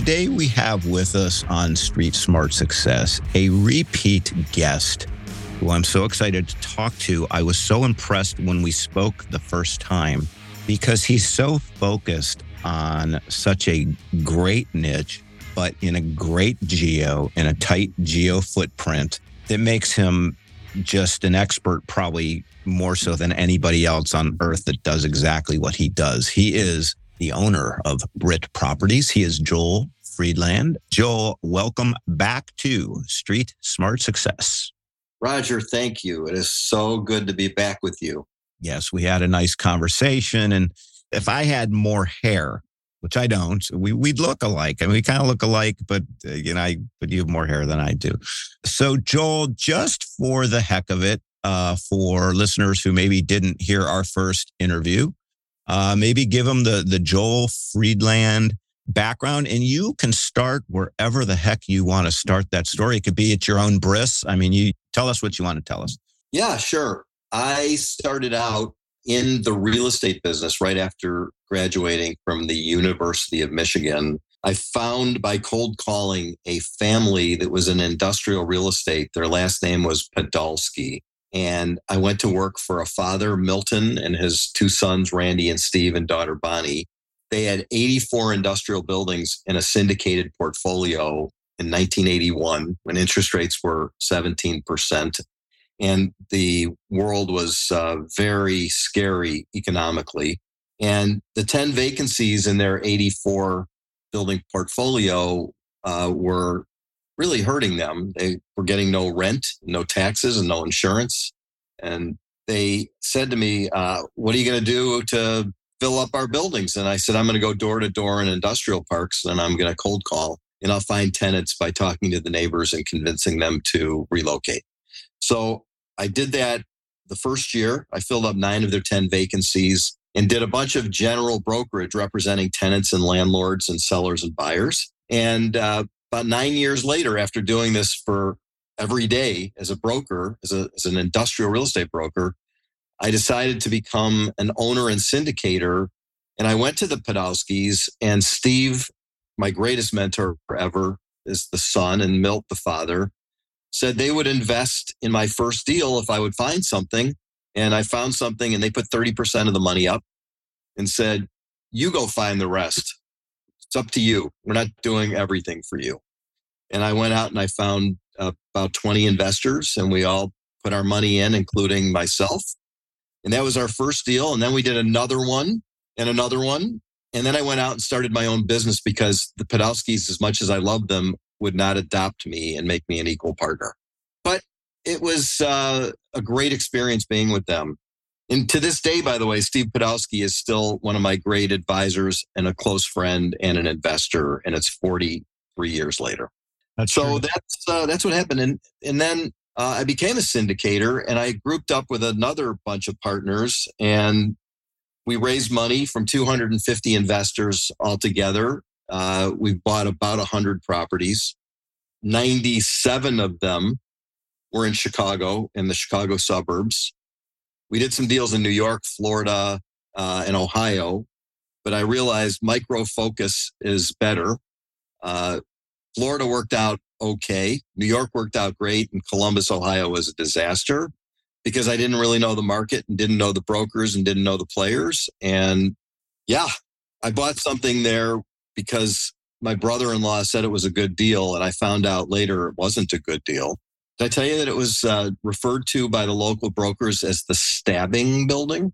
Today we have with us on Street Smart Success a repeat guest who I'm so excited to talk to. I was so impressed when we spoke the first time because he's so focused on such a great niche, but in a great geo, in a tight geo footprint that makes him just an expert, probably more so than anybody else on earth that does exactly what he does. He is the owner of Brit Properties. He is Joel Friedland. Joel, welcome back to Street Smart Success. Roger, thank you. It is so good to be back with you. Yes, we had a nice conversation. And if I had more hair, which I don't, we, we'd look alike. I mean, we kind of look alike, but uh, you know, I, but you have more hair than I do. So, Joel, just for the heck of it, uh, for listeners who maybe didn't hear our first interview, uh, maybe give them the the Joel Friedland background, and you can start wherever the heck you want to start that story. It could be at your own bris. I mean, you tell us what you want to tell us. Yeah, sure. I started out in the real estate business right after graduating from the University of Michigan. I found by cold calling a family that was in industrial real estate. Their last name was Podolsky. And I went to work for a father, Milton, and his two sons, Randy and Steve, and daughter, Bonnie. They had 84 industrial buildings in a syndicated portfolio in 1981 when interest rates were 17%. And the world was uh, very scary economically. And the 10 vacancies in their 84 building portfolio uh, were really hurting them. They were getting no rent, no taxes, and no insurance. And they said to me, uh, What are you going to do to fill up our buildings? And I said, I'm going to go door to door in industrial parks and I'm going to cold call and I'll find tenants by talking to the neighbors and convincing them to relocate. So I did that the first year. I filled up nine of their 10 vacancies and did a bunch of general brokerage representing tenants and landlords and sellers and buyers. And uh, about nine years later, after doing this for every day as a broker, as, a, as an industrial real estate broker, I decided to become an owner and syndicator. And I went to the Podolskys and Steve, my greatest mentor ever, is the son, and Milt, the father, said they would invest in my first deal if I would find something. And I found something and they put 30% of the money up and said, You go find the rest. It's up to you. We're not doing everything for you. And I went out and I found uh, about 20 investors and we all put our money in, including myself. And that was our first deal. And then we did another one and another one. And then I went out and started my own business because the Podolskys, as much as I love them, would not adopt me and make me an equal partner. But it was uh, a great experience being with them. And to this day, by the way, Steve Podolsky is still one of my great advisors and a close friend and an investor. And it's 43 years later. That's so true. that's uh, that's what happened. And and then uh, I became a syndicator, and I grouped up with another bunch of partners, and we raised money from 250 investors altogether. Uh, we've bought about 100 properties. 97 of them were in Chicago, and the Chicago suburbs. We did some deals in New York, Florida, uh, and Ohio, but I realized micro focus is better. Uh, Florida worked out okay. New York worked out great, and Columbus, Ohio was a disaster because I didn't really know the market and didn't know the brokers and didn't know the players. And yeah, I bought something there because my brother in law said it was a good deal, and I found out later it wasn't a good deal. Did I tell you that it was uh, referred to by the local brokers as the stabbing building?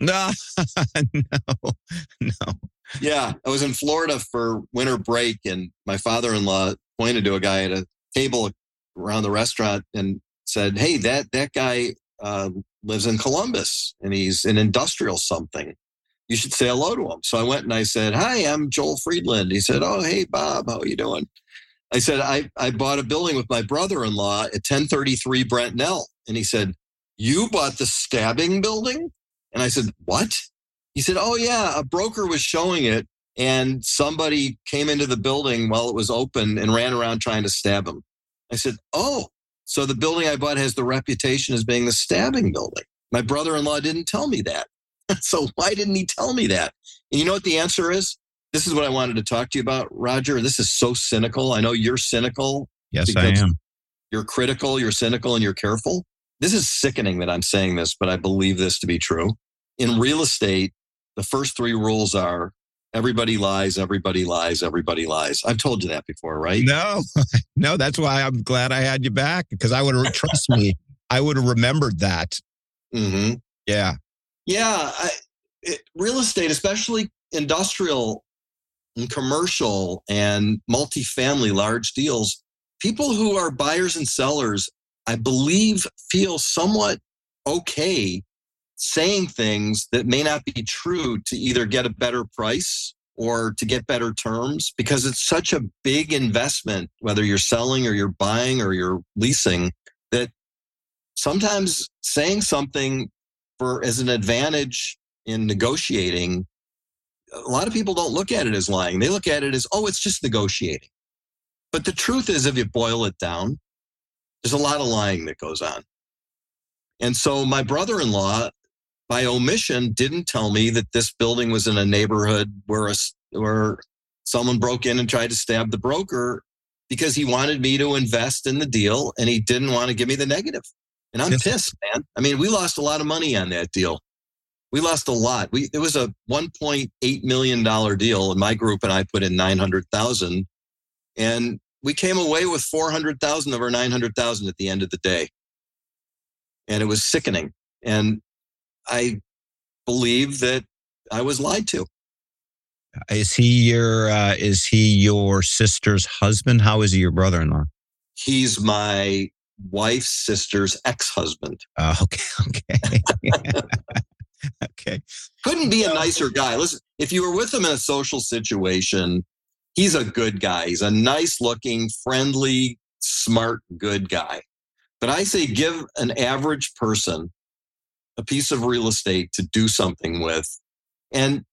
No, no, no. Yeah, I was in Florida for winter break, and my father in law pointed to a guy at a table around the restaurant and said, Hey, that, that guy uh, lives in Columbus and he's an industrial something. You should say hello to him. So I went and I said, Hi, I'm Joel Friedland. He said, Oh, hey, Bob, how are you doing? I said, I, I bought a building with my brother in law at 1033 Brentnell. And he said, You bought the stabbing building? And I said, What? He said, Oh, yeah, a broker was showing it and somebody came into the building while it was open and ran around trying to stab him. I said, Oh, so the building I bought has the reputation as being the stabbing building. My brother in law didn't tell me that. so why didn't he tell me that? And you know what the answer is? This is what I wanted to talk to you about, Roger. This is so cynical. I know you're cynical. Yes, I am. You're critical, you're cynical, and you're careful. This is sickening that I'm saying this, but I believe this to be true. In real estate, the first three rules are everybody lies, everybody lies, everybody lies. I've told you that before, right? No, no, that's why I'm glad I had you back because I would have, trust me, I would have remembered that. Mm-hmm. Yeah. Yeah. I, it, real estate, especially industrial and commercial and multifamily large deals, people who are buyers and sellers, I believe, feel somewhat okay saying things that may not be true to either get a better price or to get better terms because it's such a big investment, whether you're selling or you're buying or you're leasing, that sometimes saying something for as an advantage in negotiating, a lot of people don't look at it as lying. They look at it as, oh, it's just negotiating. But the truth is, if you boil it down, there's a lot of lying that goes on. And so my brother in law by omission didn't tell me that this building was in a neighborhood where a, where someone broke in and tried to stab the broker because he wanted me to invest in the deal and he didn't want to give me the negative. And I'm pissed, man. I mean, we lost a lot of money on that deal. We lost a lot. We it was a 1.8 million dollar deal, and my group and I put in 900,000, and we came away with 400,000 of our 900,000 at the end of the day, and it was sickening. And I believe that I was lied to. Is he your uh, is he your sister's husband? How is he your brother-in-law? He's my wife's sister's ex-husband. Uh, okay, okay. okay. Couldn't be a nicer guy. Listen, if you were with him in a social situation, he's a good guy. He's a nice looking, friendly, smart, good guy. But I say give an average person a piece of real estate to do something with. And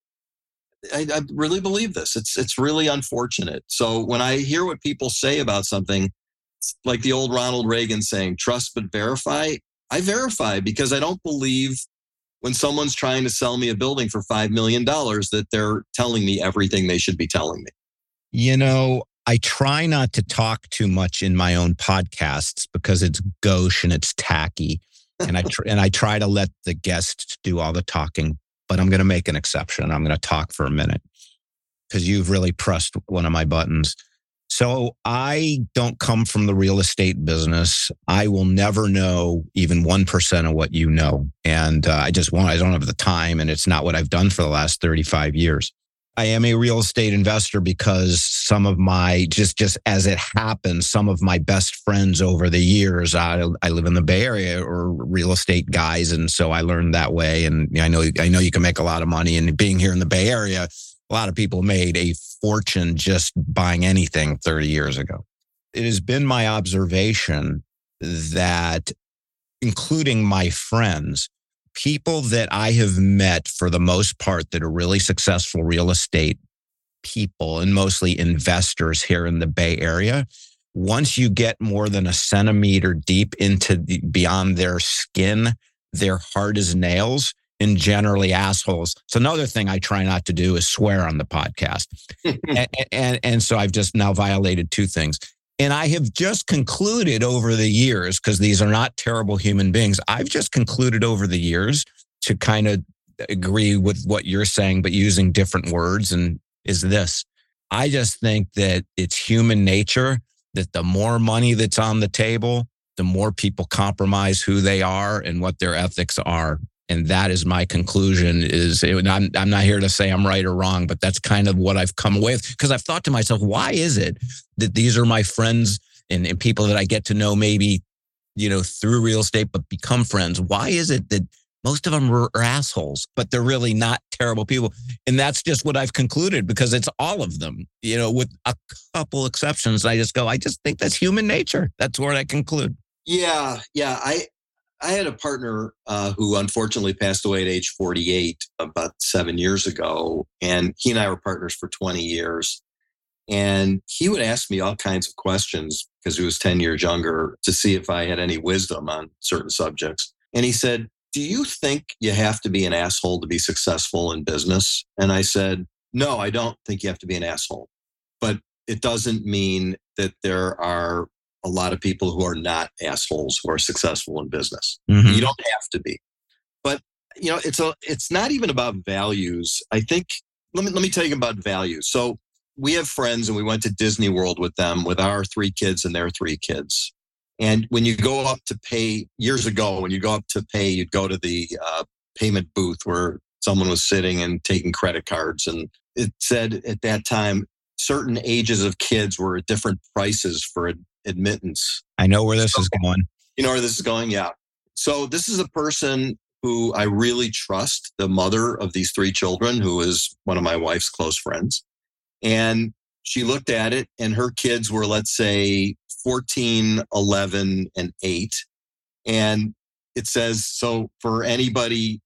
I, I, really believe this. It's it's really unfortunate. So when I hear what people say about something, like the old Ronald Reagan saying, "Trust but verify," I verify because I don't believe when someone's trying to sell me a building for five million dollars that they're telling me everything they should be telling me. You know, I try not to talk too much in my own podcasts because it's gauche and it's tacky and I tr- and I try to let the guests do all the talking, but I'm going to make an exception. I'm going to talk for a minute because you've really pressed one of my buttons. So I don't come from the real estate business. I will never know even 1% of what you know. And uh, I just want, I don't have the time and it's not what I've done for the last 35 years. I am a real estate investor because some of my just just as it happens, some of my best friends over the years, I, I live in the Bay Area, or real estate guys, and so I learned that way. And I know I know you can make a lot of money, and being here in the Bay Area, a lot of people made a fortune just buying anything 30 years ago. It has been my observation that, including my friends, people that I have met for the most part that are really successful real estate people and mostly investors here in the Bay Area, once you get more than a centimeter deep into the, beyond their skin, they're hard as nails and generally assholes. So another thing I try not to do is swear on the podcast. and, and, and so I've just now violated two things. And I have just concluded over the years, because these are not terrible human beings, I've just concluded over the years to kind of agree with what you're saying, but using different words. And is this I just think that it's human nature that the more money that's on the table, the more people compromise who they are and what their ethics are and that is my conclusion is I'm, I'm not here to say i'm right or wrong but that's kind of what i've come away with because i've thought to myself why is it that these are my friends and, and people that i get to know maybe you know through real estate but become friends why is it that most of them are, are assholes, but they're really not terrible people. And that's just what I've concluded because it's all of them, you know, with a couple exceptions. I just go, I just think that's human nature. That's where I conclude. Yeah, yeah. I I had a partner uh, who unfortunately passed away at age 48 about seven years ago, and he and I were partners for 20 years. And he would ask me all kinds of questions because he was 10 years younger to see if I had any wisdom on certain subjects. And he said, Do you think you have to be an asshole to be successful in business? And I said, No, I don't think you have to be an asshole. But it doesn't mean that there are a lot of people who are not assholes who are successful in business. Mm-hmm. You don't have to be. But you know, it's a it's not even about values. I think let me let me tell you about values. So we have friends and we went to Disney World with them with our three kids and their three kids. And when you go up to pay years ago, when you go up to pay, you'd go to the uh, payment booth where someone was sitting and taking credit cards. And it said at that time, certain ages of kids were at different prices for admittance. I know where this so, is going. You know where this is going? Yeah. So this is a person who I really trust, the mother of these three children, who is one of my wife's close friends. And she looked at it, and her kids were, let's say, 14, 11, and 8. And it says so for anybody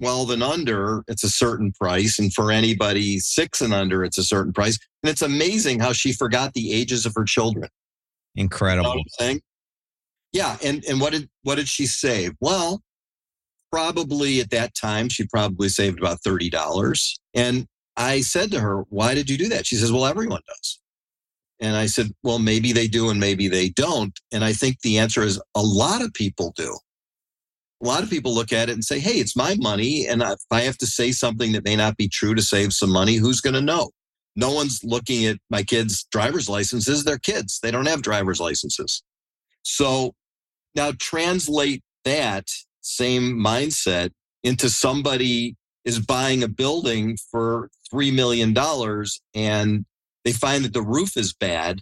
12 and under, it's a certain price. And for anybody six and under, it's a certain price. And it's amazing how she forgot the ages of her children. Incredible. You know yeah. And, and what did, what did she save? Well, probably at that time, she probably saved about $30. And I said to her, why did you do that? She says, well, everyone does. And I said, well, maybe they do and maybe they don't. And I think the answer is a lot of people do. A lot of people look at it and say, hey, it's my money. And if I have to say something that may not be true to save some money, who's going to know? No one's looking at my kids' driver's licenses. They're kids, they don't have driver's licenses. So now translate that same mindset into somebody is buying a building for $3 million and they find that the roof is bad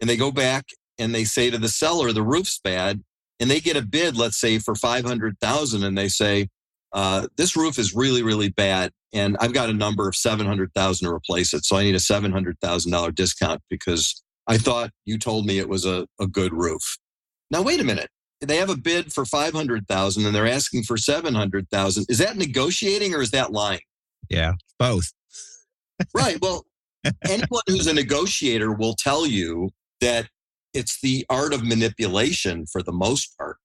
and they go back and they say to the seller, the roof's bad. And they get a bid, let's say for 500,000 and they say, uh, this roof is really, really bad. And I've got a number of 700,000 to replace it. So I need a $700,000 discount because I thought you told me it was a, a good roof. Now, wait a minute. They have a bid for 500,000 and they're asking for 700,000. Is that negotiating or is that lying? Yeah, both. right. Well, anyone who's a negotiator will tell you that it's the art of manipulation for the most part.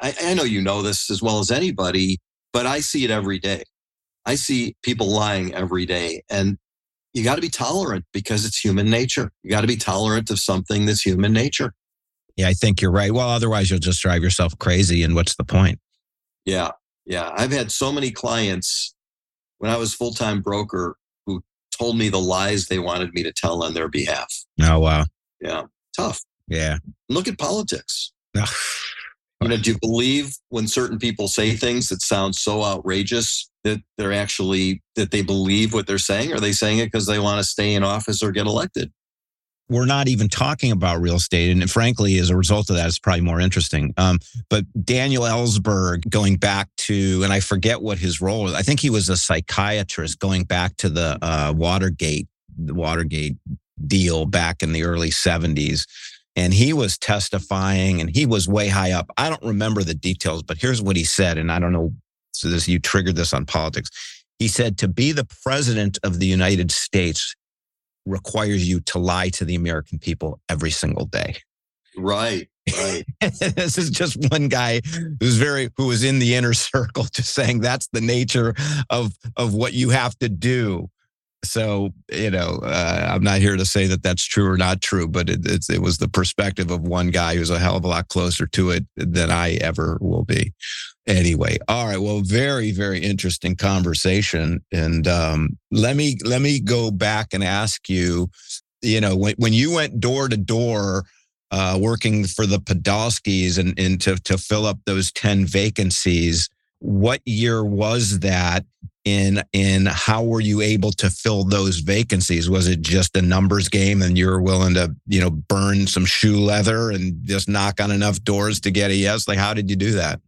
I, I know you know this as well as anybody, but I see it every day. I see people lying every day. And you got to be tolerant because it's human nature. You got to be tolerant of something that's human nature. Yeah, I think you're right. Well, otherwise, you'll just drive yourself crazy. And what's the point? Yeah. Yeah. I've had so many clients when I was full time broker who told me the lies they wanted me to tell on their behalf. Oh, wow. Yeah. Tough. Yeah. Look at politics. You know, do you believe when certain people say things that sound so outrageous that they're actually that they believe what they're saying? Or are they saying it because they want to stay in office or get elected? We're not even talking about real estate, and frankly, as a result of that, it's probably more interesting. Um, but Daniel Ellsberg, going back to, and I forget what his role was. I think he was a psychiatrist going back to the uh, Watergate, the Watergate deal back in the early '70s and he was testifying and he was way high up. I don't remember the details, but here's what he said. And I don't know. So this, you triggered this on politics. He said, to be the president of the United States requires you to lie to the American people every single day. Right. Right. this is just one guy who's very who was in the inner circle just saying that's the nature of of what you have to do so you know uh, i'm not here to say that that's true or not true but it, it was the perspective of one guy who's a hell of a lot closer to it than i ever will be. Anyway all right well very very interesting conversation. And um, let me let me go back and ask you you know when, when you went door to door uh, working for the Podolskys and, and to, to fill up those 10 vacancies what year was that in in how were you able to fill those vacancies was it just a numbers game and you were willing to you know burn some shoe leather and just knock on enough doors to get a yes like how did you do that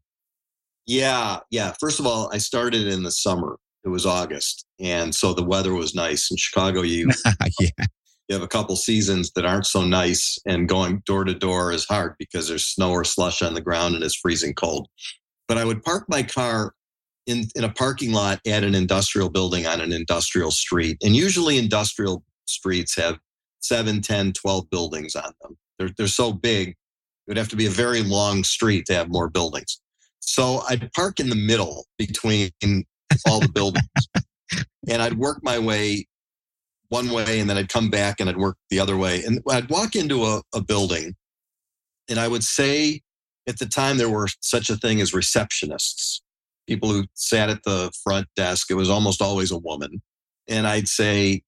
Yeah, yeah. First of all, I started in the summer. It was August, and so the weather was nice. In Chicago, you yeah. you have a couple seasons that aren't so nice, and going door to door is hard because there's snow or slush on the ground and it's freezing cold. But I would park my car in, in a parking lot at an industrial building on an industrial street. And usually industrial streets have 7, 10, 12 buildings on them. They're, they're so big, it would have to be a very long street to have more buildings. So I'd park in the middle between all the buildings. and I'd work my way one way and then I'd come back and I'd work the other way. And I'd walk into a, a building and I would say at the time there were such a thing as receptionists people who sat at the front desk. It was almost always a woman. And I'd say,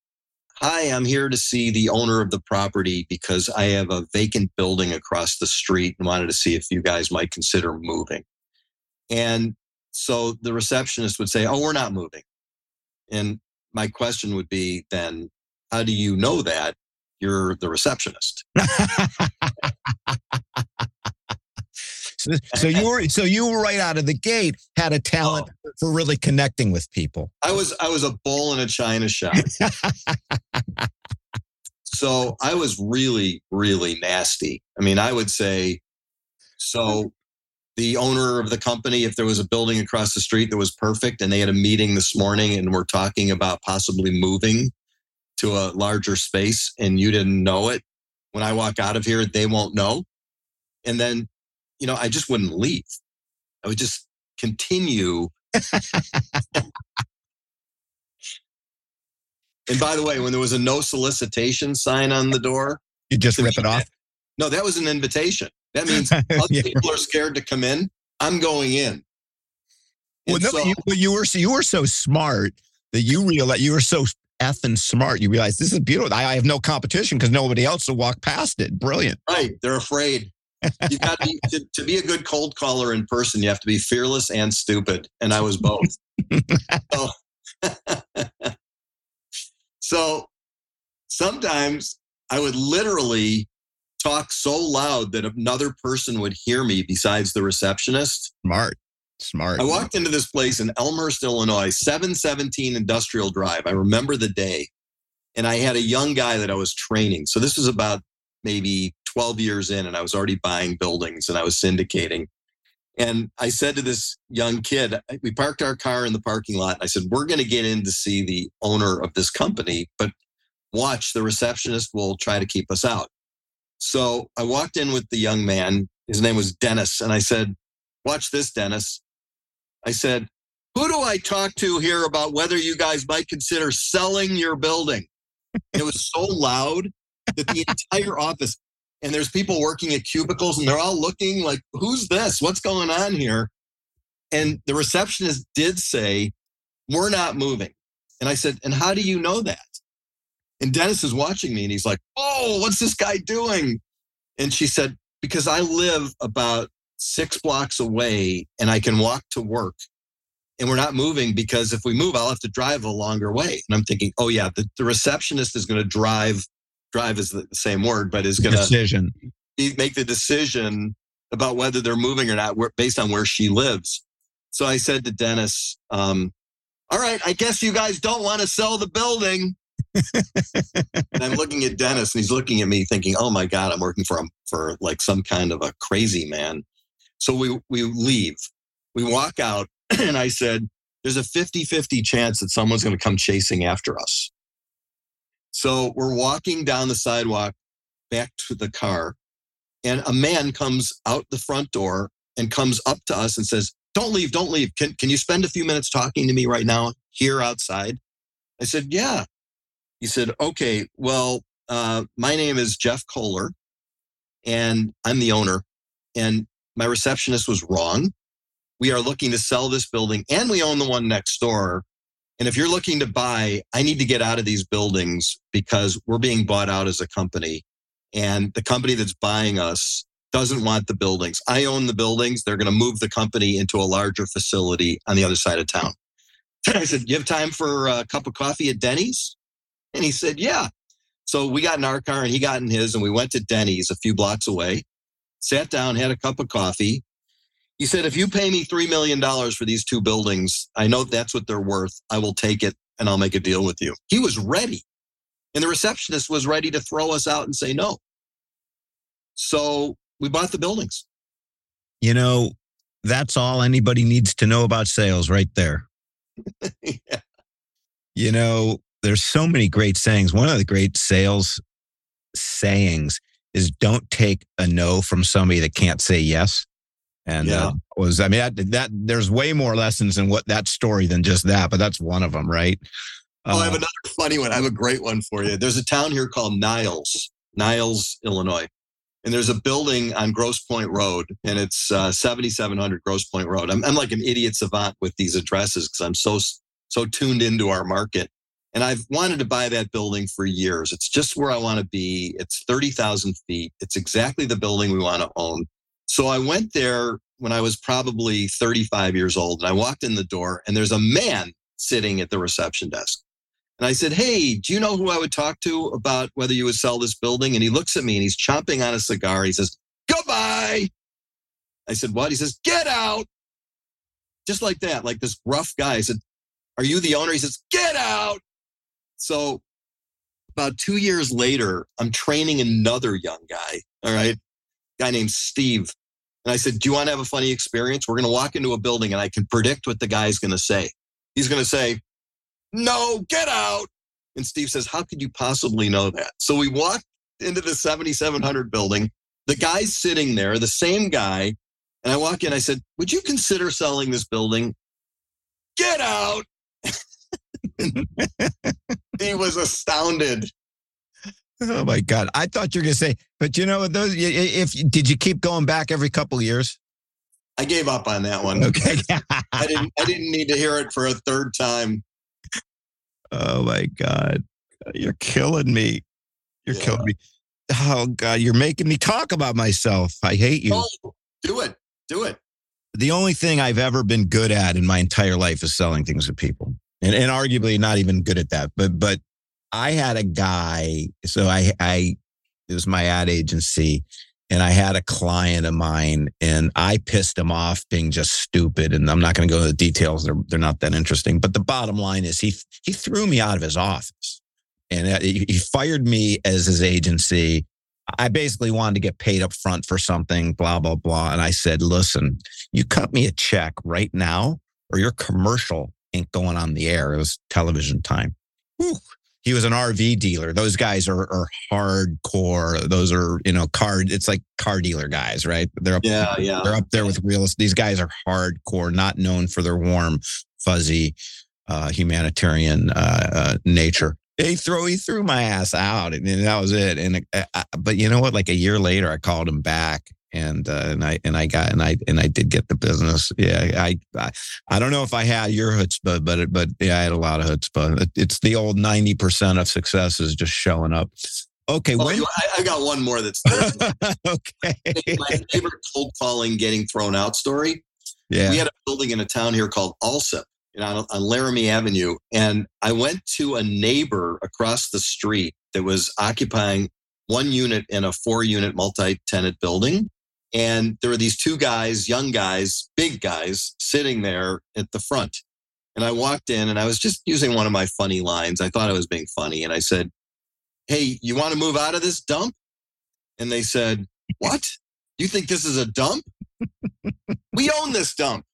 Hi, I'm here to see the owner of the property because I have a vacant building across the street and wanted to see if you guys might consider moving. And so the receptionist would say, Oh, we're not moving. And my question would be then, how do you know that? You're the receptionist. so you were so you were right out of the gate had a talent oh. for really connecting with people. I was I was a bull in a china shop. so I was really really nasty. I mean, I would say so the owner of the company if there was a building across the street that was perfect and they had a meeting this morning and we're talking about possibly moving to a larger space and you didn't know it when I walk out of here they won't know and then you know, I just wouldn't leave. I would just continue. and by the way, when there was a no solicitation sign on the door, you just rip it off. No, that was an invitation. That means other yeah. people are scared to come in. I'm going in. well, no, so, you, you, were you were so smart that you realized you were so effing smart. You realize this is beautiful. I, I have no competition because nobody else will walk past it. Brilliant. Right. They're afraid you got to, to, to be a good cold caller in person. You have to be fearless and stupid, and I was both. so, so sometimes I would literally talk so loud that another person would hear me besides the receptionist. Smart. Smart. I walked into this place in Elmhurst, Illinois, 717 Industrial Drive. I remember the day. And I had a young guy that I was training. So this was about maybe 12 years in and I was already buying buildings and I was syndicating. And I said to this young kid, we parked our car in the parking lot. I said, We're going to get in to see the owner of this company, but watch, the receptionist will try to keep us out. So I walked in with the young man. His name was Dennis. And I said, Watch this, Dennis. I said, Who do I talk to here about whether you guys might consider selling your building? it was so loud that the entire office, and there's people working at cubicles and they're all looking like, who's this? What's going on here? And the receptionist did say, we're not moving. And I said, and how do you know that? And Dennis is watching me and he's like, oh, what's this guy doing? And she said, because I live about six blocks away and I can walk to work. And we're not moving because if we move, I'll have to drive a longer way. And I'm thinking, oh, yeah, the, the receptionist is going to drive drive is the same word, but is going to decision make the decision about whether they're moving or not based on where she lives. So I said to Dennis, um, "All right, I guess you guys don't want to sell the building." and I'm looking at Dennis, and he's looking at me, thinking, "Oh my God, I'm working for him for like some kind of a crazy man." So we we leave, we walk out, and I said, "There's a 50-50 chance that someone's going to come chasing after us." So we're walking down the sidewalk back to the car, and a man comes out the front door and comes up to us and says, Don't leave, don't leave. Can, can you spend a few minutes talking to me right now here outside? I said, Yeah. He said, Okay, well, uh, my name is Jeff Kohler, and I'm the owner. And my receptionist was wrong. We are looking to sell this building, and we own the one next door. And if you're looking to buy, I need to get out of these buildings because we're being bought out as a company. And the company that's buying us doesn't want the buildings. I own the buildings. They're going to move the company into a larger facility on the other side of town. I said, You have time for a cup of coffee at Denny's? And he said, Yeah. So we got in our car and he got in his, and we went to Denny's a few blocks away, sat down, had a cup of coffee. He said, if you pay me $3 million for these two buildings, I know that's what they're worth. I will take it and I'll make a deal with you. He was ready. And the receptionist was ready to throw us out and say no. So we bought the buildings. You know, that's all anybody needs to know about sales right there. yeah. You know, there's so many great sayings. One of the great sales sayings is don't take a no from somebody that can't say yes. And Yeah. uh, was I mean that, that there's way more lessons in what that story than just that, but that's one of them, right? Oh, I have Uh, another funny one. I have a great one for you. There's a town here called Niles, Niles, Illinois. And there's a building on Gross Point Road, and it's uh, 7700 Gross Point Road. I'm, I'm like an idiot savant with these addresses because I'm so so tuned into our market. And I've wanted to buy that building for years. It's just where I want to be. It's 30,000 feet. It's exactly the building we want to own. So I went there when I was probably 35 years old, and I walked in the door, and there's a man sitting at the reception desk. And I said, Hey, do you know who I would talk to about whether you would sell this building? And he looks at me and he's chomping on a cigar. He says, Goodbye. I said, What? He says, Get out. Just like that, like this rough guy. I said, Are you the owner? He says, Get out. So about two years later, I'm training another young guy. All right. Guy named Steve. And I said, Do you want to have a funny experience? We're going to walk into a building and I can predict what the guy's going to say. He's going to say, no, get out. And Steve says, How could you possibly know that? So we walked into the 7700 building. The guy's sitting there, the same guy. And I walk in, I said, Would you consider selling this building? Get out. he was astounded. Oh my God. I thought you were gonna say, but you know those if did you keep going back every couple years? I gave up on that one. Okay. I didn't I didn't need to hear it for a third time. Oh my God. You're killing me. You're Yeah. killing me. Oh God, you're making me talk about myself. I hate you. Oh, do it. Do it. The only thing I've ever been good at in my entire life is selling things to people. And, and arguably not even good at that. But but I had a guy, so I I it was my ad agency, and I had a client of mine, and I pissed him off being just stupid. And I'm not going to go into the details; they're they're not that interesting. But the bottom line is, he he threw me out of his office, and uh, he, fired me as his agency. I basically wanted to get paid up front for something, blah blah blah. And I said, "Listen, you cut me a check right now, or your commercial ain't going on the air." It was television time. Whew he was an RV dealer. Those guys are, are hardcore. Those are, you know, car, it's like car dealer guys, right? They're up, Yeah, yeah. they're up there with real estate. These guys are hardcore, not known for their warm, fuzzy, uh, humanitarian, uh, uh, nature. They throw, he threw my ass out and, and that was it. And, uh, but you know what? Like a year later, I called him back and, uh, and I, and I got, and I, and I did get the business. Yeah. I, I, I don't know if I had your chutzpah, but it, but yeah, I had a lot of chutzpah. It- It's the old ninety percent of success is just showing up. Okay, Oh, when, I, I got one more that's okay, my favorite cold calling getting thrown out story. yeah, We had a building in a town here called Alsip, you know, on, on Laramie Avenue. And I went to a neighbor across the street that was occupying one unit in a four unit multi tenant building. And there were these two guys, young guys, big guys, sitting there at the front. And I walked in and I was just using one of my funny lines. I thought I was being funny. And I said, Hey, you want to move out of this dump? And they said, What? You think this is a dump? we own this dump.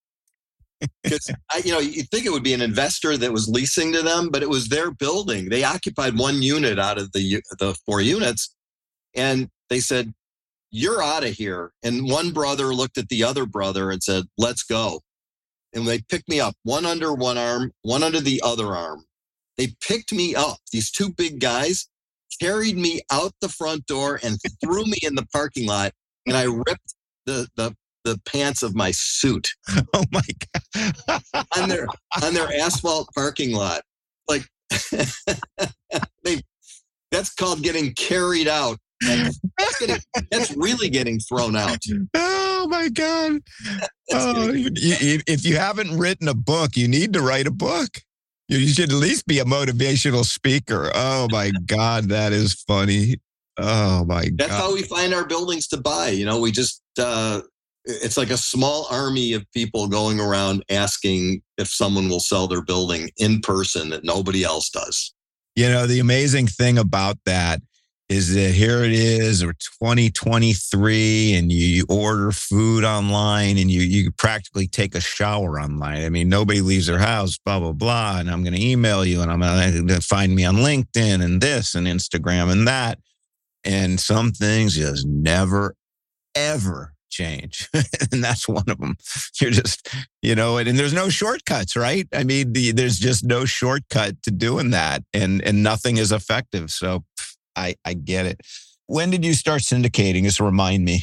Because you know, you'd think it would be an investor that was leasing to them, but it was their building. They occupied one unit out of the the four units, and they said, "You're out of here." And one brother looked at the other brother and said, "Let's go." And they picked me up, one under one arm, one under the other arm. They picked me up. These two big guys carried me out the front door and threw me in the parking lot, and I ripped the the the pants of my suit oh my god, on their on their asphalt parking lot. Like they that's called getting carried out. That's, getting- that's really getting thrown out. oh my god. You, you, if you haven't written a book, you need to write a book. You, you should at least be a motivational speaker. Oh my god, that is funny. Oh my god. that's how we find our buildings to buy. You know, we just uh it's like a small army of people going around asking if someone will sell their building in person that nobody else does. You know, the amazing thing about that is that here it is or 2023 and you, you, order food online and you you practically take a shower online. I mean nobody leaves their house blah blah blah and i'm going to email you and i'm going to find me on linkedin and this and instagram and that. And some things just never ever change. And that's one of them you're just you know and, and there's no shortcuts right? I mean the, there's just no shortcut to doing that and and nothing is effective. So I, I get it. When did you start syndicating? Just remind me.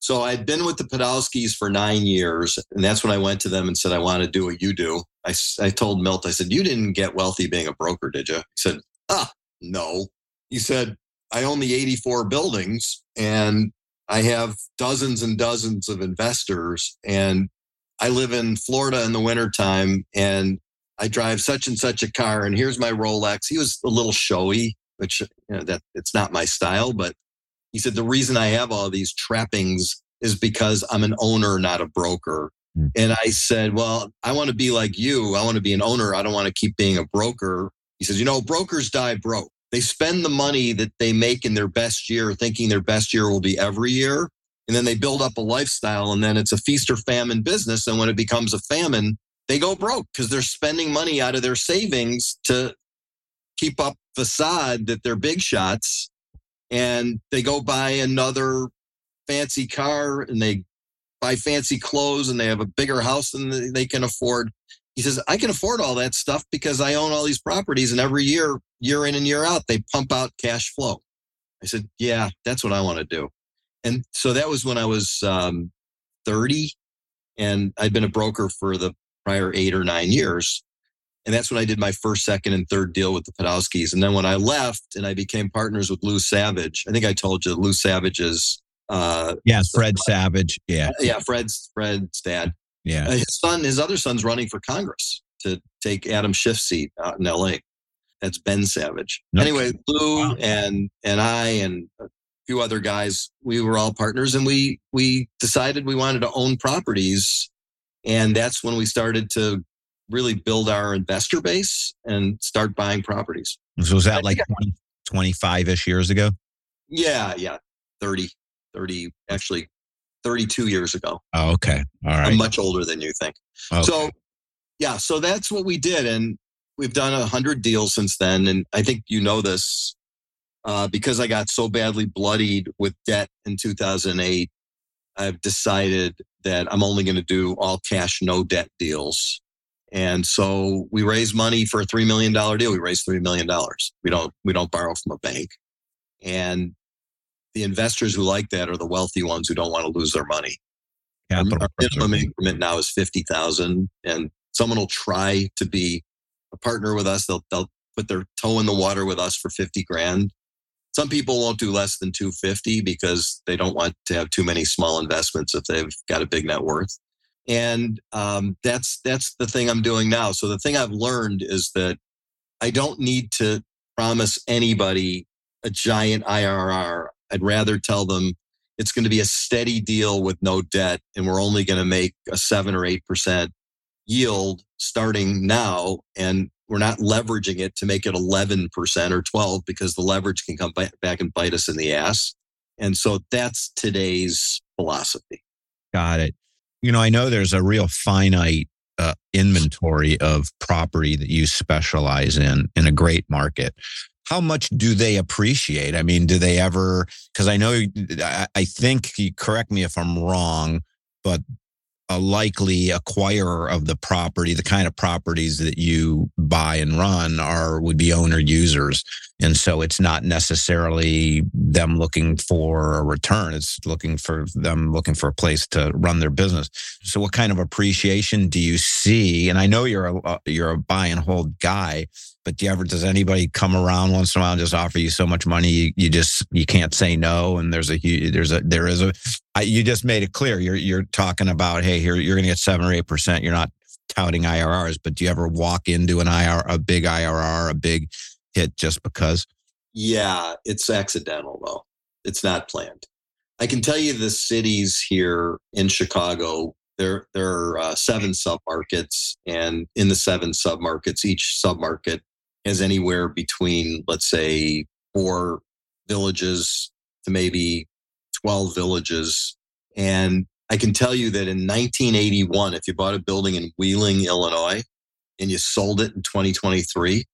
So I'd been with the Podolskys for nine years, and that's when I went to them and said, I want to do what you do. I, I told Milt, I said, You didn't get wealthy being a broker, did you? He said, Ah, no. He said, I own the 84 buildings and I have dozens and dozens of investors, and I live in Florida in the wintertime, and I drive such and such a car, and here's my Rolex. He was a little showy which you know, that it's not my style. But he said the reason I have all these trappings is because I'm an owner, not a broker. Mm. And I said, well, I want to be like you. I want to be an owner. I don't want to keep being a broker. He says, you know, brokers die broke. They spend the money that they make in their best year thinking their best year will be every year. And then they build up a lifestyle and then it's a feast or famine business. And when it becomes a famine, they go broke because they're spending money out of their savings to keep up facade that they're big shots and they go buy another fancy car and they buy fancy clothes and they have a bigger house than they can afford. He says, I can afford all that stuff because I own all these properties and every year, year in and year out, they pump out cash flow. I said, Yeah, that's what I want to do. And so that was when I was um, 30 and I'd been a broker for the prior eight or nine years. And that's when I did my first, second, and third deal with the Podolskys. And then when I left and I became partners with Lew Savage, I think I told you Lew Savage is. Uh, yes, Fred Savage. Yeah. Yeah, Fred's Fred's dad. Yeah. Uh, his son, his other son's running for Congress to take Adam Schiff's seat out in LA. That's Ben Savage. Okay. Anyway, Lew wow. and and I and a few other guys, we were all partners and we we decided we wanted to own properties. And that's when we started to really build our investor base and start buying properties. So was that like 25 ish years ago? Yeah, yeah. 30, 30, actually 32 years ago. Oh, okay. All right. I'm much older than you think. Okay. So, yeah, so that's what we did. And we've done a hundred deals since then. And I think you know this uh, because I got so badly bloodied with debt in 2008. I've decided that I'm only going to do all cash, no debt deals. And so we raised money for a $3 million deal. We raised $3 million. We don't, we don't borrow from a bank. And the investors who like that are the wealthy ones who don't want to lose their money. Capital Our minimum increment now is 50,000 and someone will try to be a partner with us. They'll, they'll put their toe in the water with us for 50 grand. Some people won't do less than 250 because they don't want to have too many small investments if they've got a big net worth and um, that's that's the thing i'm doing now. So the thing i've learned is that i don't need to promise anybody a giant irr i'd rather tell them it's going to be a steady deal with no debt and we're only going to make a 7 or 8% yield starting now and we're not leveraging it to make it 11% or 12 because the leverage can come back and bite us in the ass. And so that's today's philosophy. Got it you know, I know there's a real finite uh, inventory of property that you specialize in in a great market. How much do they appreciate? I mean, do they ever? Because I know, I think, correct me if I'm wrong, but a likely acquirer of the property, the kind of properties that you buy and run are would be owner users. And so it's not necessarily them looking for a return. It's looking for them looking for a place to run their business. So what kind of appreciation do you see? And I know you're a uh, you're a buy and hold guy, but do you ever does anybody come around once in a while and just offer you so much money you, you just you can't say no? And there's a there's a there is a I, you just made it clear you're you're talking about hey here you're going to get seven or eight percent. You're not touting IRRs, but do you ever walk into an IR a big IRR a big hit just because? Yeah, it's accidental though. It's not planned. I can tell you the cities here in Chicago. There, there are uh, seven submarkets, and in the seven submarkets, each submarket has anywhere between, let's say, four villages to maybe 12 villages. And I can tell you that in 1981, if you bought a building in Wheeling, Illinois, and you sold it in 2023,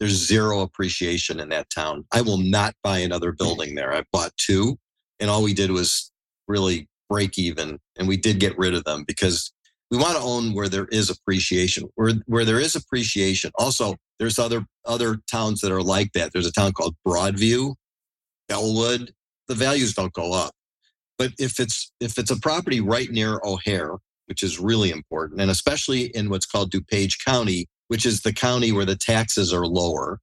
there's zero appreciation in that town. I will not buy another building there. I bought two, and all we did was really break even. And we did get rid of them because we want to own where there is appreciation. Where where there is appreciation. Also, there's other other towns that are like that. There's a town called Broadview, Bellwood. The values don't go up. But if it's if it's a property right near O'Hare, which is really important, and especially in what's called DuPage County, which is the county where the taxes are lower,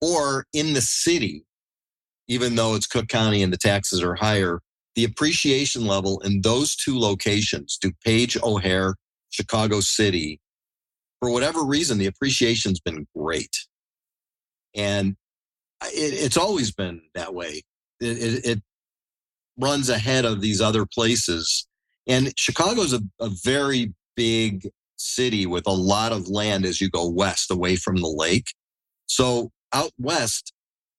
or in the city, even though it's Cook County and the taxes are higher, the appreciation level in those two locations, DuPage, O'Hare, Chicago City, for whatever reason, the appreciation's been great. And it, it's always been that way. It, it, it, runs ahead of these other places. And Chicago's a, a very big city with a lot of land as you go west away from the lake. So out west,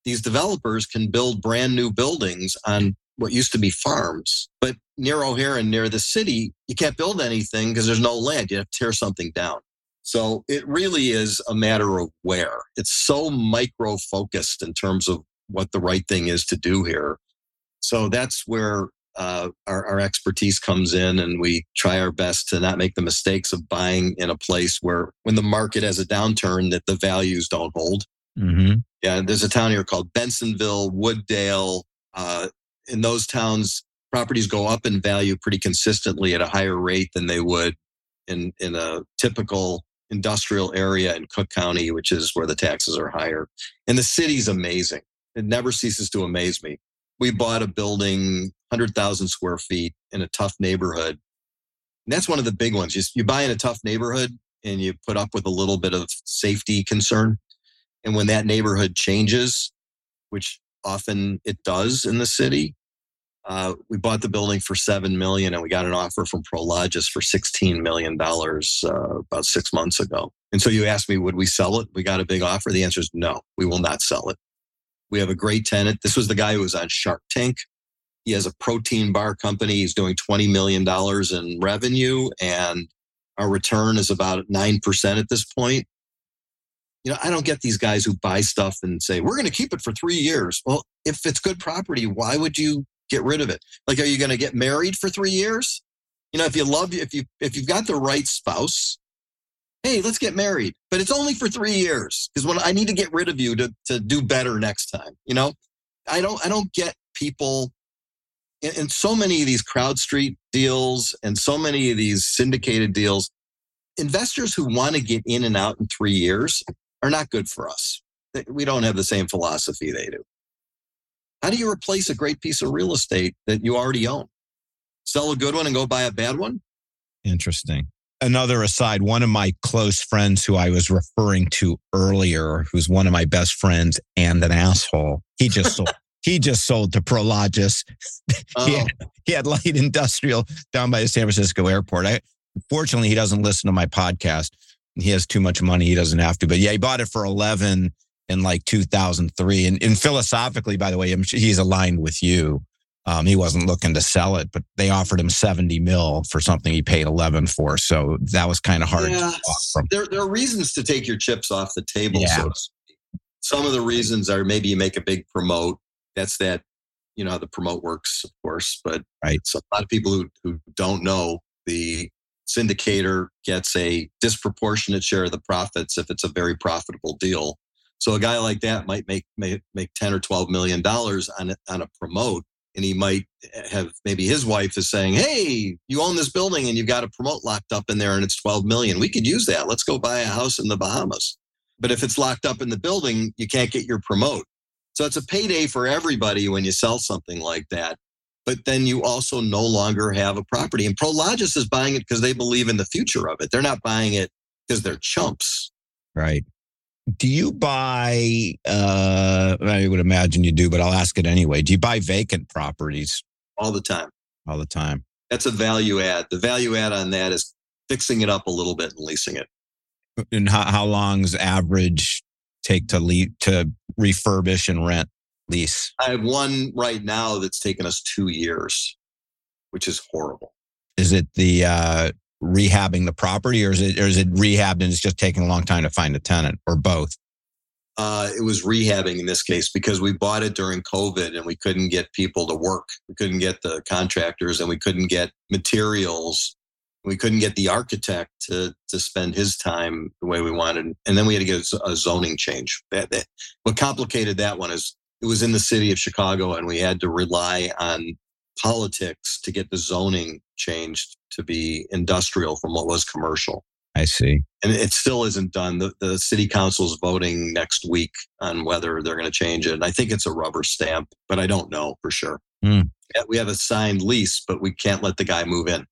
these developers can build brand new buildings on what used to be farms. But near O'Hare and near the city, you can't build anything because there's no land. You have to tear something down. So it really is a matter of where. It's so micro focused in terms of what the right thing is to do here. So that's where uh, our, our, expertise comes in, and we try our best to not make the mistakes of buying in a place where, when the market has a downturn, that the values don't hold. Mm-hmm. Yeah, there's a town here called Bensenville, Wooddale. Uh, in those towns, properties go up in value pretty consistently at a higher rate than they would in in a typical industrial area in Cook County, which is where the taxes are higher. And the city's amazing. It never ceases to amaze me. We bought a building, 100,000 square feet in a tough neighborhood. And that's one of the big ones. You, you buy in a tough neighborhood and you put up with a little bit of safety concern. And when that neighborhood changes, which often it does in the city, uh, we bought the building for seven million, and we got an offer from Prologis for sixteen million dollars uh, about six months ago. And so you asked me, would we sell it? We got a big offer. The answer is no. We will not sell it. We have a great tenant. This was the guy who was on Shark Tank. He has a protein bar company. He's doing twenty million dollars in revenue, and our return is about nine percent at this point. You know, I don't get these guys who buy stuff and say, we're going to keep it for three years. Well, if it's good property, why would you get rid of it. Like, are you going to get married for three years? You know, if you love, if you if you've got the right spouse, hey, let's get married. But it's only for three years because when I need to get rid of you to to do better next time. You know, I don't I don't get people in, in so many of these CrowdStreet deals and so many of these syndicated deals. Investors who want to get in and out in three years are not good for us. We don't have the same philosophy they do. How do you replace a great piece of real estate that you already own? Sell a good one and go buy a bad one? Interesting. Another aside, one of my close friends who I was referring to earlier, who's one of my best friends and an asshole, he just sold. he just sold to Prologis. Oh. he, had, he had light industrial down by the San Francisco airport. I, fortunately, he doesn't listen to my podcast. He has too much money. He doesn't have to. But yeah, he bought it for 11 in like 2003. And, and philosophically, by the way, he's aligned with you. Um, he wasn't looking to sell it, but they offered him 70 mil for something he paid 11 for. So that was kind of hard. Yeah, there, there are reasons to take your chips off the table. Yeah. So some of the reasons are maybe you make a big promote. That's that, you know, how the promote works, of course. But right. so a lot of people who, who don't know the syndicator gets a disproportionate share of the profits if it's a very profitable deal. So a guy like that might make make, make ten or twelve million dollars on on a promote, and he might have maybe his wife is saying, "Hey, you own this building and you've got a promote locked up in there, and it's twelve million. We could use that. Let's go buy a house in the Bahamas." But if it's locked up in the building, you can't get your promote. So it's a payday for everybody when you sell something like that. But then you also no longer have a property. And Prologis is buying it because they believe in the future of it. They're not buying it because they're chumps. Right do you buy uh i would imagine you do but i'll ask it anyway do you buy vacant properties all the time. All the time. That's a value add. The value add on that is fixing it up a little bit and leasing it. And how, how long's average take to leave to refurbish and rent lease? I have one right now that's taken us two years, which is horrible. Is it the uh, rehabbing the property, or is it or is it rehabbed and it's just taking a long time to find a tenant, or both? Uh, it was rehabbing in this case because we bought it during COVID and we couldn't get people to work. We couldn't get the contractors and we couldn't get materials. We couldn't get the architect to to spend his time the way we wanted. And then we had to get a zoning change. That, that, what complicated that one is it was in the city of Chicago and we had to rely on politics to get the zoning changed to be industrial from what was commercial. I see. And it still isn't done. The, the city council is voting next week on whether they're going to change it. And I think it's a rubber stamp, but I don't know for sure. Hmm. We have a signed lease, but we can't let the guy move in.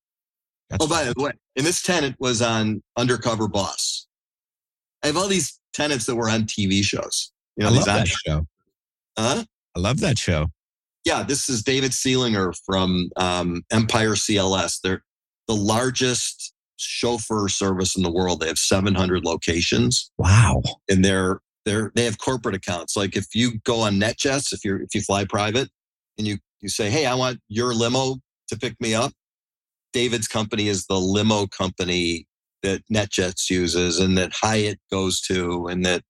That's oh, by the way, and this tenant was on Undercover Boss. I have all these tenants that were on TV shows. You know, I these love on- that show. Huh? I love that show. yeah, this is David Seelinger from um, Empire CLS. They're the largest chauffeur service in the world. They have 700 locations, Wow. and they're they're they have corporate accounts. Like if you go on NetJets, if you're if you fly private, and you you say, "Hey, I want your limo to pick me up," David's company is the limo company that NetJets uses, and that Hyatt goes to, and that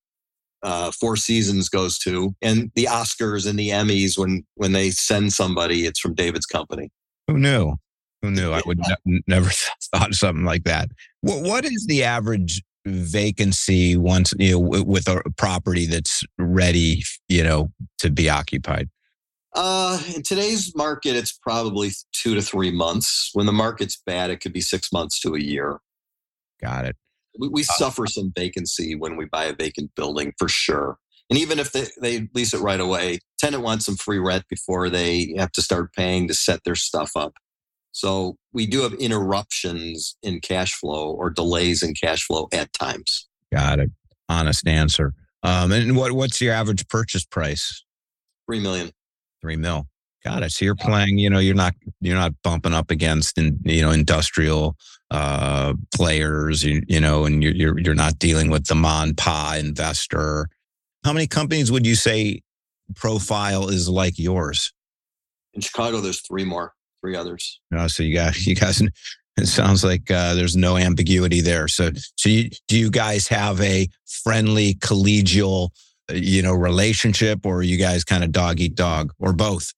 uh, Four Seasons goes to, and the Oscars and the Emmys when when they send somebody, it's from David's company. Who knew? Who knew? I would ne- never thought something like that. What, what is the average vacancy once you know with a property that's ready, you know, to be occupied? Uh, in today's market, it's probably two to three months. When the market's bad, it could be six months to a year. Got it. We, we suffer some vacancy when we buy a vacant building for sure. And even if they, they lease it right away, tenant wants some free rent before they have to start paying to set their stuff up. So we do have interruptions in cash flow or delays in cash flow at times. Got it. Honest answer. Um, and what what's your average purchase price? Three million. Three mil. Got it. So you're playing. You know, you're not you're not bumping up against in, you know industrial uh, players. You, you know, and you're, you're you're not dealing with the mon pa investor. How many companies would you say profile is like yours? In Chicago, there's three more, three others. You so you got you guys. It sounds like uh, there's no ambiguity there. So, so you, do you guys have a friendly, collegial, uh, you know, relationship, or are you guys kind of dog eat dog, or both?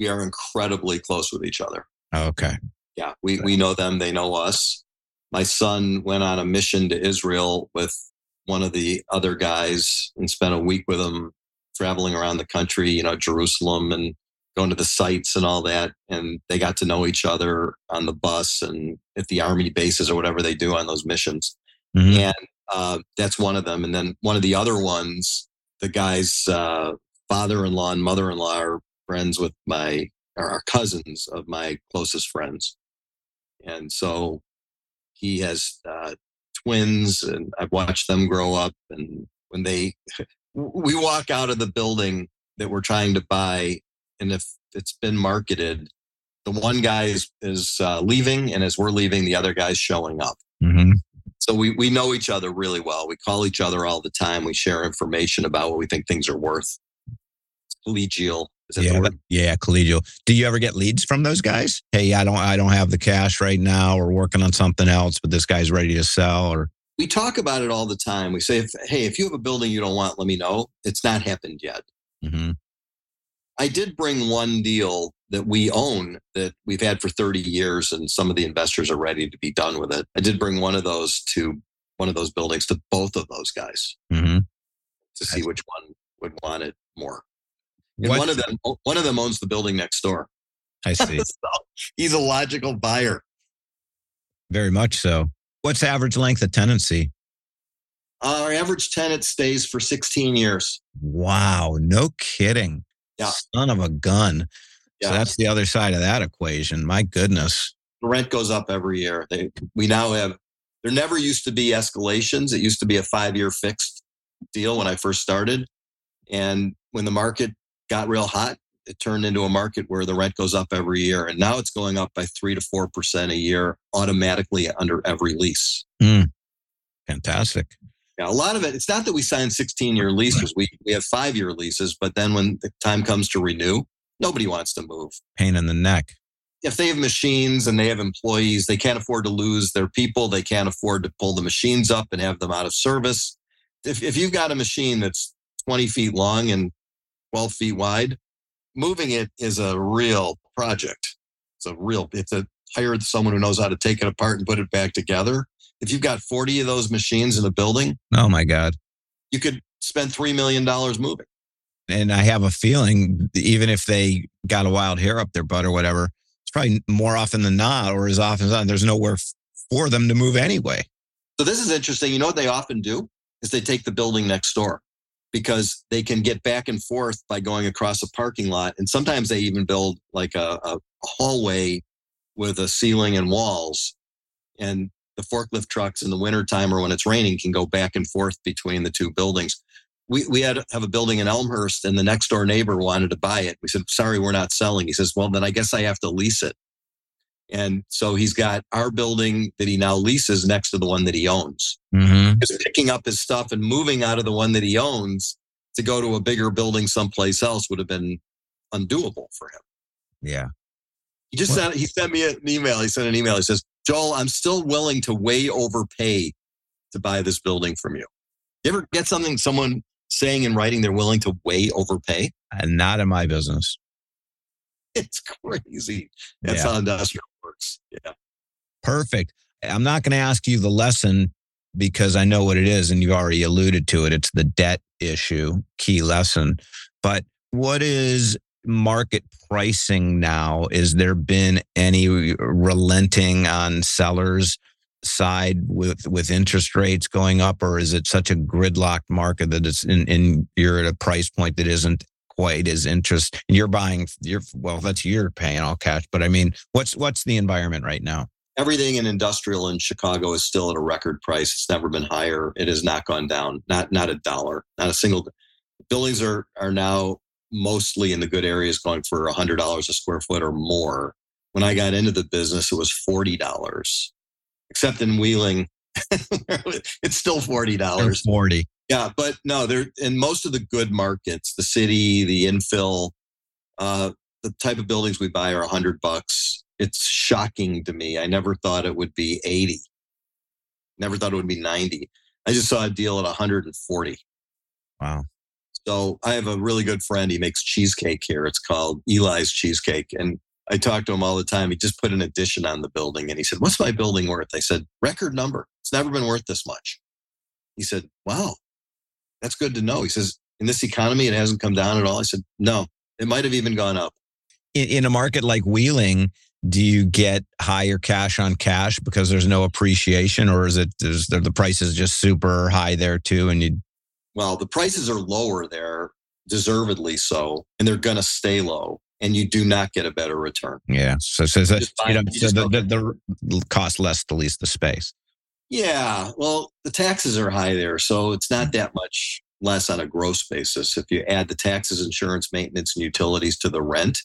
We are incredibly close with each other. Okay. Yeah, we, we know them, they know us. My son went on a mission to Israel with one of the other guys and spent a week with him traveling around the country, you know, Jerusalem and going to the sites and all that. And they got to know each other on the bus and at the army bases or whatever they do on those missions. Mhm. And uh, that's one of them. And then one of the other ones, the guy's uh, father in law and mother in law are friends with my, or are cousins of my closest friends. And so he has uh, twins, and I've watched them grow up. And when they, we walk out of the building that we're trying to buy, and if it's been marketed, the one guy is, is uh, leaving, and as we're leaving, the other guy's showing up. Mhm. So we, we know each other really well. We call each other all the time. We share information about what we think things are worth. It's collegial. That Yeah, word? yeah, collegial. Do you ever get leads from those guys? Hey, I don't, I don't have the cash right now, or working on something else, but this guy's ready to sell. Or we talk about it all the time. We say, if, hey, if you have a building you don't want, let me know. It's not happened yet. Mhm. I did bring one deal that we own that we've had for 30 years, and some of the investors are ready to be done with it. I did bring one of those to one of those buildings to both of those guys Mhm. to see which one would want it more. And one of them, one of them owns the building next door. I see. So he's a logical buyer. Very much so. What's the average length of tenancy? Our average tenant stays for 16 years. Wow, no kidding. Yeah. Son of a gun. So Yeah. that's the other side of that equation. My goodness. the rent goes up every year. They, we now have, there never used to be escalations. It used to be a five year fixed deal when I first started. And when the market got real hot, it turned into a market where the rent goes up every year. And now it's going up by three to 4% a year automatically under every lease. Mm. Fantastic. Yeah, a lot of it, it's not that we sign 16 year leases. We, we have five year leases, but then when the time comes to renew, nobody wants to move. Pain in the neck. If they have machines and they have employees, they can't afford to lose their people. They can't afford to pull the machines up and have them out of service. If, if you've got a machine that's 20 feet long and 12 feet wide, moving it is a real project. It's a real, it's a hire someone who knows how to take it apart and put it back together if you've got 40 of those machines in a building, oh my God, you could spend $3 million moving. And I have a feeling, even if they got a wild hair up their butt or whatever, it's probably more often than not, or as often as not, there's nowhere for them to move anyway. So this is interesting. You know what they often do is they take the building next door because they can get back and forth by going across a parking lot. And sometimes they even build like a, a hallway with a ceiling and walls. And the forklift trucks in the wintertime or when it's raining can go back and forth between the two buildings. We, we had have a building in Elmhurst and the next door neighbor wanted to buy it. We said, sorry, we're not selling. He says, well, then I guess I have to lease it. And so he's got our building that he now leases next to the one that he owns. Mm-hmm. Just picking up his stuff and moving out of the one that he owns to go to a bigger building someplace else would have been undoable for him. Yeah. He just sent, he sent me an email. He sent an email. He says, Joel, I'm still willing to way overpay to buy this building from you. You ever get something, someone saying in writing they're willing to way overpay? And not in my business. It's crazy. That's yeah. how industrial works. Yeah. Perfect. I'm not going to ask you the lesson because I know what it is and you've already alluded to it. It's the debt issue, key lesson. But what is market pricing now? Is there been any relenting on sellers? side with with interest rates going up or is it such a gridlocked market that it's in, in you're at a price point that isn't as interest you're buying you're well that's you're paying all cash but i mean what's what's the environment right now everything in industrial in chicago is still at a record price it's never been higher it has not gone down not not a dollar not a single buildings are are now mostly in the good areas going for $100 a square foot or more. When I got into the business, it was $40. Except in Wheeling, it's still $40. 40. Yeah, but no, there in most of the good markets, the city, the infill, uh, the type of buildings we buy are 100 bucks. It's shocking to me. I never thought it would be 80. Never thought it would be 90. I just saw a deal at 140. Wow. So I have a really good friend. He makes cheesecake here. It's called Eli's Cheesecake. And I talk to him all the time. He just put an addition on the building and he said, What's my building worth? I said, Record number. It's never been worth this much. He said, Wow, that's good to know. He says, In this economy, it hasn't come down at all. I said, No, it might have even gone up. In, in a market like Wheeling, do you get higher cash on cash because there's no appreciation or is it is there, the price is just super high there too and you well, the prices are lower there, deservedly so, and they're going to stay low. And you do not get a better return. Yeah. So, so, so you know, you so the, the, the cost less to lease the space. Yeah. Well, the taxes are high there. So it's not mm-hmm. that much less on a gross basis. If you add the taxes, insurance, maintenance, and utilities to the rent,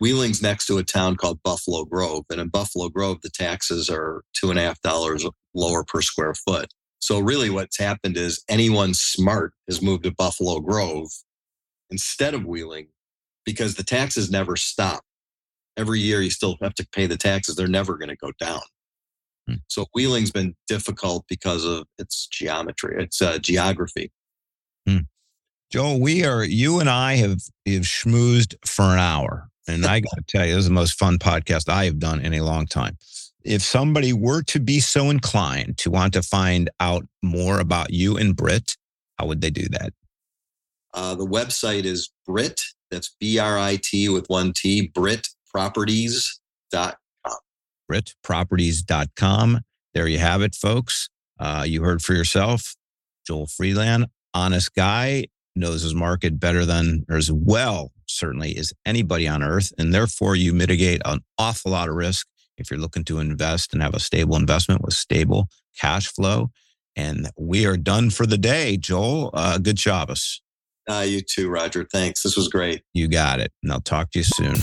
Wheeling's next to a town called Buffalo Grove. And in Buffalo Grove, the taxes are two and a half dollars lower per square foot. So really what's happened is anyone smart has moved to Buffalo Grove instead of Wheeling because the taxes never stop. Every year you still have to pay the taxes. They're never going to go down. Hmm. So Wheeling's been difficult because of its geometry, its uh, geography. Hmm. Joe, we are, you and I have, have schmoozed for an hour. And I got to tell you, this is the most fun podcast I have done in a long time if somebody were to be so inclined to want to find out more about you and Brit, how would they do that? Uh, the website is Brit, that's B R I T with one T, BritProperties.com. BritProperties.com. There you have it, folks. Uh, you heard for yourself. Joel Friedland, honest guy, knows his market better than, or as well, certainly, as anybody on earth. And therefore, you mitigate an awful lot of risk if you're looking to invest and have a stable investment with stable cash flow. And we are done for the day, Joel. Uh, good Shabbos. Uh, you too, Roger. Thanks. This was great. You got it. And I'll talk to you soon.